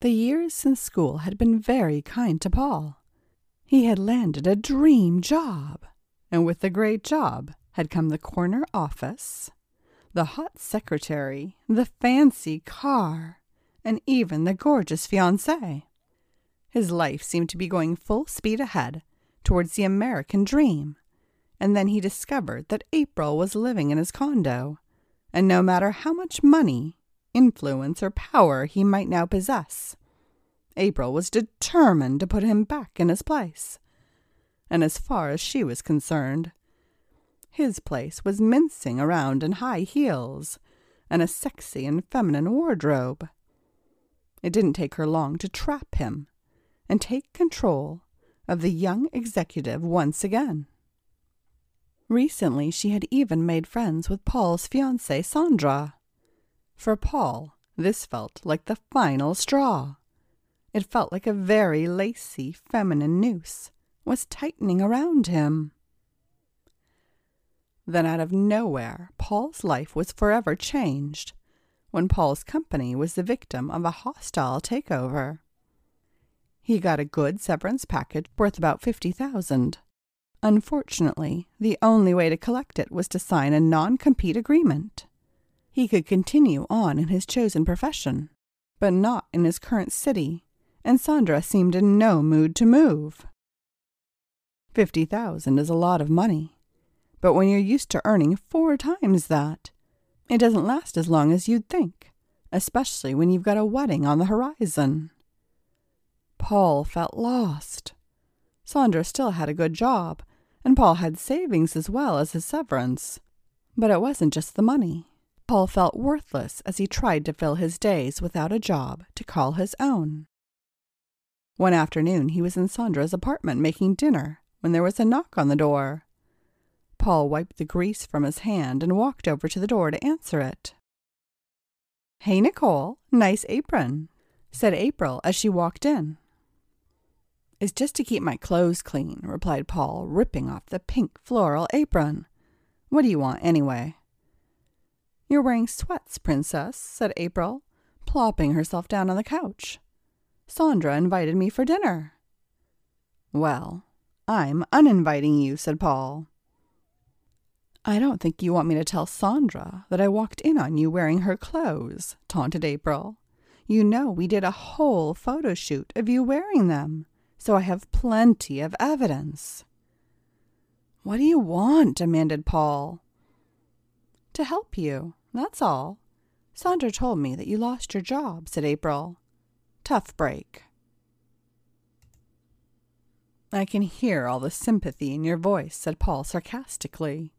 The years since school had been very kind to Paul. He had landed a dream job, and with the great job had come the corner office, the hot secretary, the fancy car, and even the gorgeous fiancée. His life seemed to be going full speed ahead towards the American dream, and then he discovered that April was living in his condo, and no matter how much money influence, or power he might now possess. April was determined to put him back in his place. And as far as she was concerned, his place was mincing around in high heels and a sexy and feminine wardrobe. It didn't take her long to trap him and take control of the young executive once again. Recently, she had even made friends with Paul's fiancée, Sandra. For Paul, this felt like the final straw. It felt like a very lacy, feminine noose was tightening around him. Then, out of nowhere, Paul's life was forever changed when Paul's company was the victim of a hostile takeover. He got a good severance package worth about fifty thousand. Unfortunately, the only way to collect it was to sign a non compete agreement. He could continue on in his chosen profession, but not in his current city, and Sandra seemed in no mood to move. Fifty thousand is a lot of money, but when you're used to earning four times that, it doesn't last as long as you'd think, especially when you've got a wedding on the horizon. Paul felt lost. Sandra still had a good job, and Paul had savings as well as his severance. But it wasn't just the money. Paul felt worthless as he tried to fill his days without a job to call his own. One afternoon he was in Sandra's apartment making dinner when there was a knock on the door. Paul wiped the grease from his hand and walked over to the door to answer it. Hey, Nicole, nice apron, said April as she walked in. It's just to keep my clothes clean, replied Paul, ripping off the pink floral apron. What do you want, anyway? You're wearing sweats, Princess, said April, plopping herself down on the couch. Sandra invited me for dinner. Well, I'm uninviting you, said Paul. I don't think you want me to tell Sandra that I walked in on you wearing her clothes, taunted April. You know we did a whole photo shoot of you wearing them, so I have plenty of evidence. What do you want? demanded Paul. To help you. That's all. Sandra told me that you lost your job, said April. Tough break. I can hear all the sympathy in your voice, said Paul sarcastically.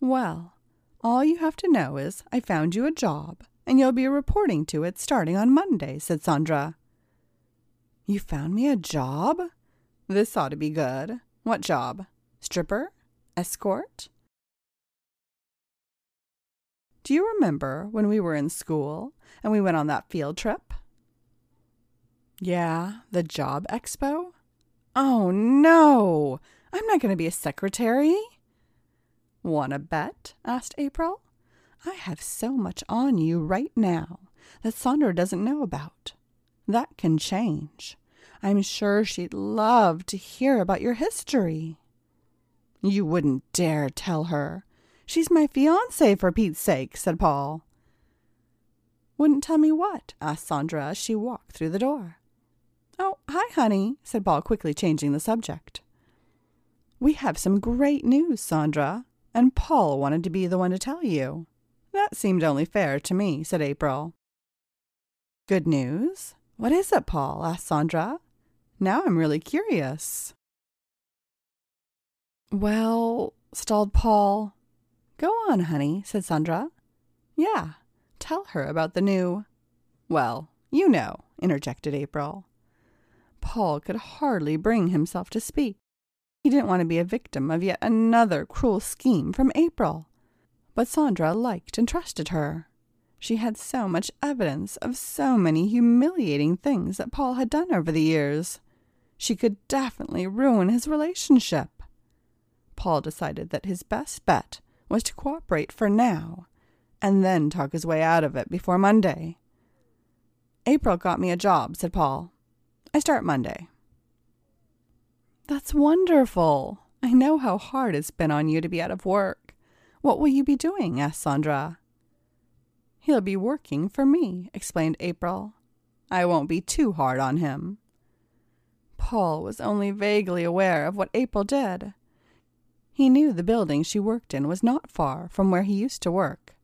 Well, all you have to know is I found you a job, and you'll be reporting to it starting on Monday, said Sandra. You found me a job? This ought to be good. What job? Stripper? Escort? Do you remember when we were in school and we went on that field trip? Yeah, the job expo? Oh no! I'm not going to be a secretary. Want to bet? asked April. I have so much on you right now that Sandra doesn't know about. That can change. I'm sure she'd love to hear about your history. You wouldn't dare tell her. She's my fiancée, for Pete's sake, said Paul. Wouldn't tell me what? asked Sandra as she walked through the door. Oh, hi, honey, said Paul, quickly changing the subject. We have some great news, Sandra, and Paul wanted to be the one to tell you. That seemed only fair to me, said April. Good news? What is it, Paul? asked Sandra. Now I'm really curious. Well, stalled Paul, Go on, honey, said Sandra. Yeah, tell her about the new. Well, you know, interjected April. Paul could hardly bring himself to speak. He didn't want to be a victim of yet another cruel scheme from April. But Sandra liked and trusted her. She had so much evidence of so many humiliating things that Paul had done over the years. She could definitely ruin his relationship. Paul decided that his best bet was to cooperate for now, and then talk his way out of it before Monday. April got me a job, said Paul. I start Monday. That's wonderful. I know how hard it's been on you to be out of work. What will you be doing? asked Sandra. He'll be working for me, explained April. I won't be too hard on him. Paul was only vaguely aware of what April did. He knew the building she worked in was not far from where he used to work.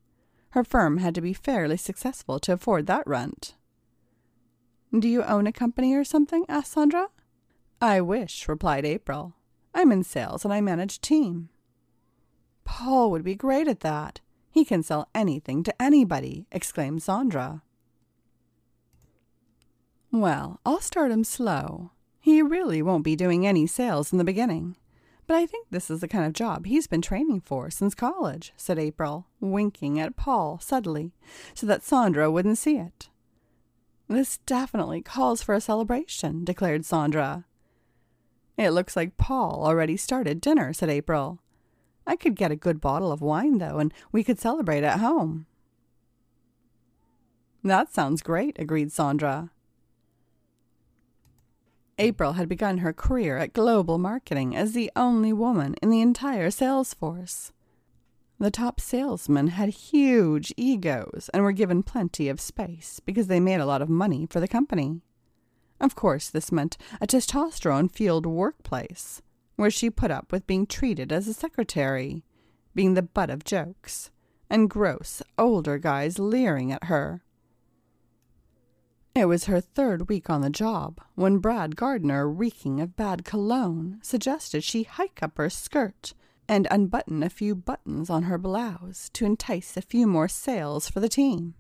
Her firm had to be fairly successful to afford that rent. Do you own a company or something? asked Sandra. I wish, replied April. I'm in sales and I manage a team. Paul would be great at that. He can sell anything to anybody, exclaimed Sandra. Well, I'll start him slow. He really won't be doing any sales in the beginning. But I think this is the kind of job he's been training for since college, said April, winking at Paul subtly, so that Sandra wouldn't see it. This definitely calls for a celebration, declared Sandra. It looks like Paul already started dinner, said April. I could get a good bottle of wine, though, and we could celebrate at home. That sounds great, agreed Sandra. April had begun her career at global marketing as the only woman in the entire sales force. The top salesmen had huge egos and were given plenty of space because they made a lot of money for the company. Of course, this meant a testosterone fueled workplace where she put up with being treated as a secretary, being the butt of jokes, and gross older guys leering at her. It was her third week on the job when Brad Gardner, reeking of bad cologne, suggested she hike up her skirt and unbutton a few buttons on her blouse to entice a few more sales for the team.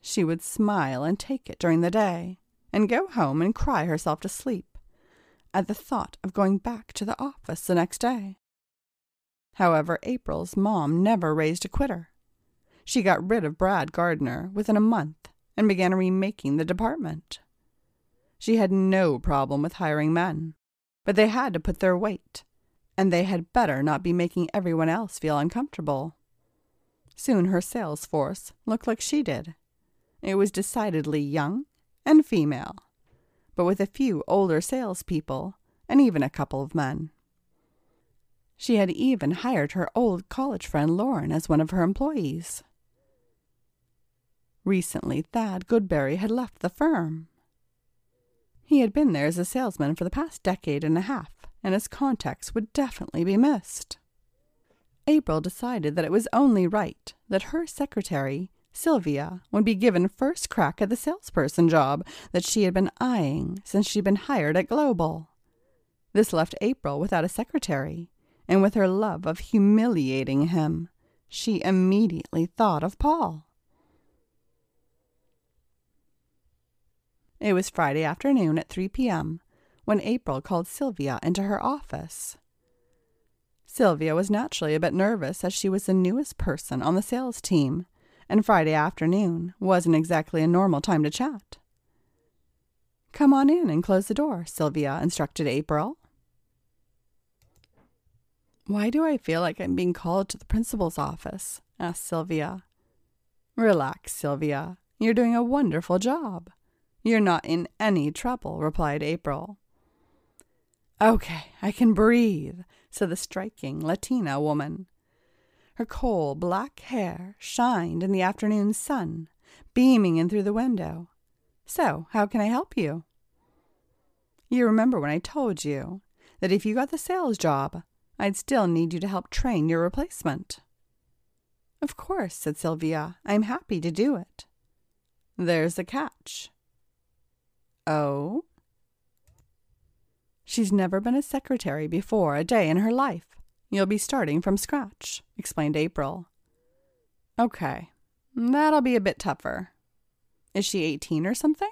She would smile and take it during the day, and go home and cry herself to sleep at the thought of going back to the office the next day. However, April's mom never raised a quitter. She got rid of Brad Gardner within a month and began remaking the department. She had no problem with hiring men, but they had to put their weight, and they had better not be making everyone else feel uncomfortable. Soon her sales force looked like she did. It was decidedly young and female, but with a few older salespeople and even a couple of men. She had even hired her old college friend Lauren as one of her employees. Recently, Thad Goodberry had left the firm. He had been there as a salesman for the past decade and a half, and his contacts would definitely be missed. April decided that it was only right that her secretary, Sylvia, would be given first crack at the salesperson job that she had been eyeing since she'd been hired at Global. This left April without a secretary, and with her love of humiliating him, she immediately thought of Paul. It was Friday afternoon at 3 p.m. when April called Sylvia into her office. Sylvia was naturally a bit nervous as she was the newest person on the sales team, and Friday afternoon wasn't exactly a normal time to chat. Come on in and close the door, Sylvia instructed April. Why do I feel like I'm being called to the principal's office? asked Sylvia. Relax, Sylvia. You're doing a wonderful job. You're not in any trouble, replied April. Okay, I can breathe, said the striking Latina woman. Her coal black hair shined in the afternoon sun, beaming in through the window. So, how can I help you? You remember when I told you that if you got the sales job, I'd still need you to help train your replacement. Of course, said Sylvia. I'm happy to do it. There's a catch. Oh? She's never been a secretary before a day in her life. You'll be starting from scratch, explained April. Okay, that'll be a bit tougher. Is she 18 or something?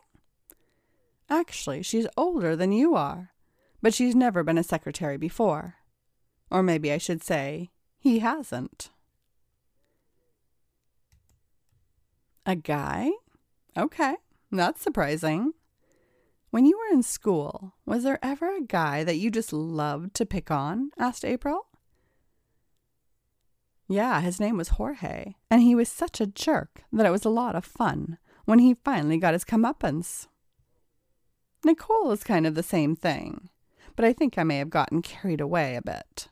Actually, she's older than you are, but she's never been a secretary before. Or maybe I should say, he hasn't. A guy? Okay, that's surprising. When you were in school, was there ever a guy that you just loved to pick on? asked April. Yeah, his name was Jorge, and he was such a jerk that it was a lot of fun when he finally got his comeuppance. Nicole is kind of the same thing, but I think I may have gotten carried away a bit.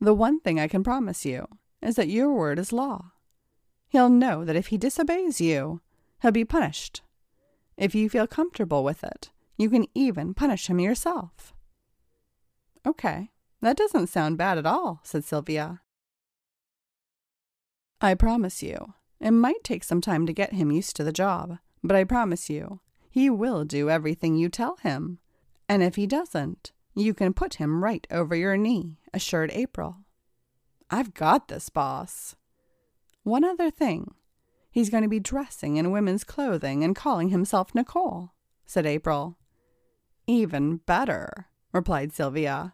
The one thing I can promise you is that your word is law. He'll know that if he disobeys you, he'll be punished. If you feel comfortable with it, you can even punish him yourself. Okay, that doesn't sound bad at all, said Sylvia. I promise you, it might take some time to get him used to the job, but I promise you, he will do everything you tell him. And if he doesn't, you can put him right over your knee, assured April. I've got this, boss. One other thing. He's going to be dressing in women's clothing and calling himself Nicole, said April. Even better, replied Sylvia.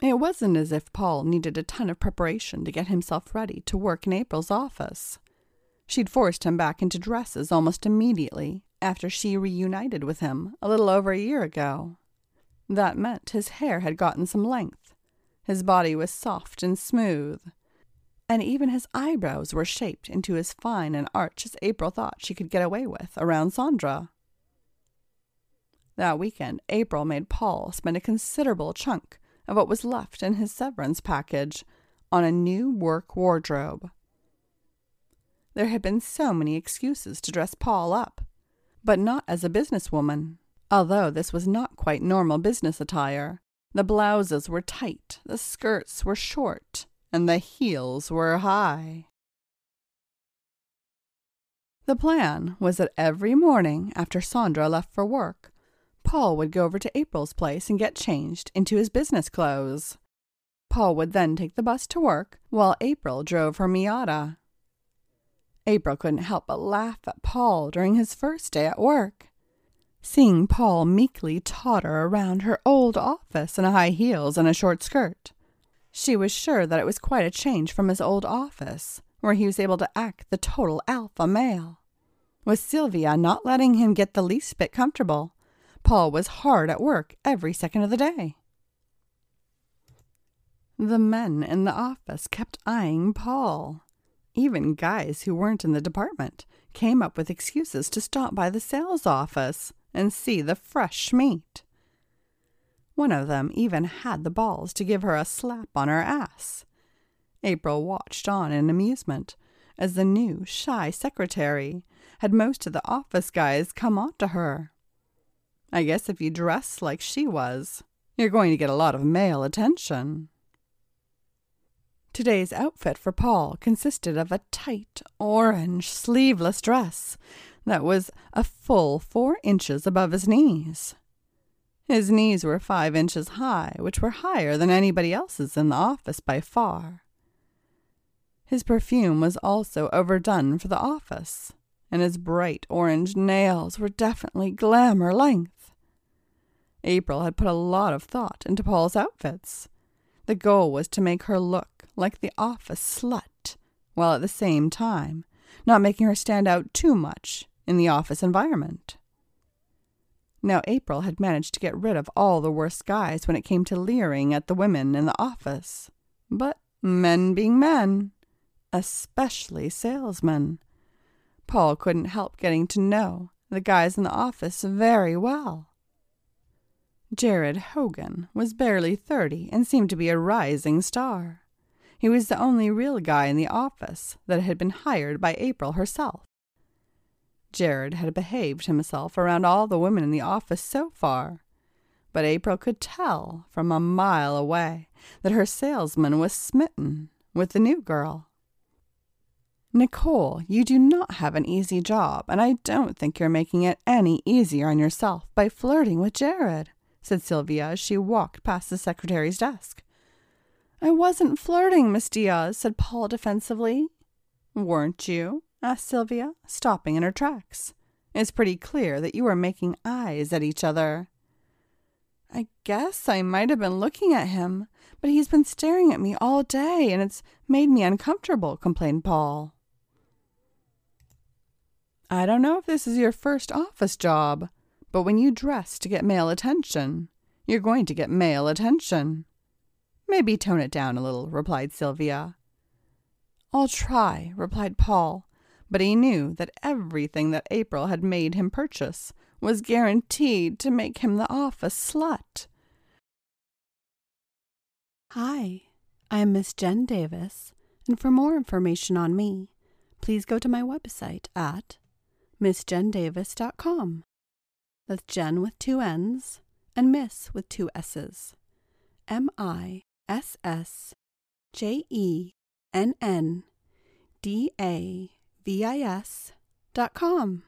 It wasn't as if Paul needed a ton of preparation to get himself ready to work in April's office. She'd forced him back into dresses almost immediately after she reunited with him a little over a year ago. That meant his hair had gotten some length. His body was soft and smooth. And even his eyebrows were shaped into as fine an arch as April thought she could get away with around Sandra. That weekend, April made Paul spend a considerable chunk of what was left in his severance package on a new work wardrobe. There had been so many excuses to dress Paul up, but not as a businesswoman. Although this was not quite normal business attire, the blouses were tight, the skirts were short, and the heels were high. The plan was that every morning after Sandra left for work, Paul would go over to April's place and get changed into his business clothes. Paul would then take the bus to work while April drove her Miata. April couldn't help but laugh at Paul during his first day at work. Seeing Paul meekly totter around her old office in high heels and a short skirt, she was sure that it was quite a change from his old office, where he was able to act the total alpha male. With Sylvia not letting him get the least bit comfortable, Paul was hard at work every second of the day. The men in the office kept eyeing Paul. Even guys who weren't in the department came up with excuses to stop by the sales office and see the fresh meat. One of them even had the balls to give her a slap on her ass. April watched on in amusement as the new, shy secretary had most of the office guys come on to her. I guess if you dress like she was, you're going to get a lot of male attention. Today's outfit for Paul consisted of a tight orange sleeveless dress that was a full four inches above his knees. His knees were five inches high, which were higher than anybody else's in the office by far. His perfume was also overdone for the office, and his bright orange nails were definitely glamour length. April had put a lot of thought into Paul's outfits. The goal was to make her look like the office slut, while at the same time not making her stand out too much in the office environment. Now, April had managed to get rid of all the worst guys when it came to leering at the women in the office. But men being men, especially salesmen, Paul couldn't help getting to know the guys in the office very well. Jared Hogan was barely thirty and seemed to be a rising star. He was the only real guy in the office that had been hired by April herself. Jared had behaved himself around all the women in the office so far, but April could tell from a mile away that her salesman was smitten with the new girl. Nicole, you do not have an easy job, and I don't think you're making it any easier on yourself by flirting with Jared said Sylvia as she walked past the secretary's desk. I wasn't flirting, Miss Diaz, said Paul defensively. Weren't you? Asked Sylvia, stopping in her tracks. It's pretty clear that you were making eyes at each other. I guess I might have been looking at him, but he's been staring at me all day, and it's made me uncomfortable, complained Paul. I don't know if this is your first office job, but when you dress to get male attention, you're going to get male attention. Maybe tone it down a little, replied Sylvia. I'll try, replied Paul, but he knew that everything that April had made him purchase was guaranteed to make him the office slut. Hi, I am Miss Jenn Davis, and for more information on me, please go to my website at missjenndavis.com. That's Jenn with two N's and Miss with two S's. M I S S J E N N D A V I S dot com.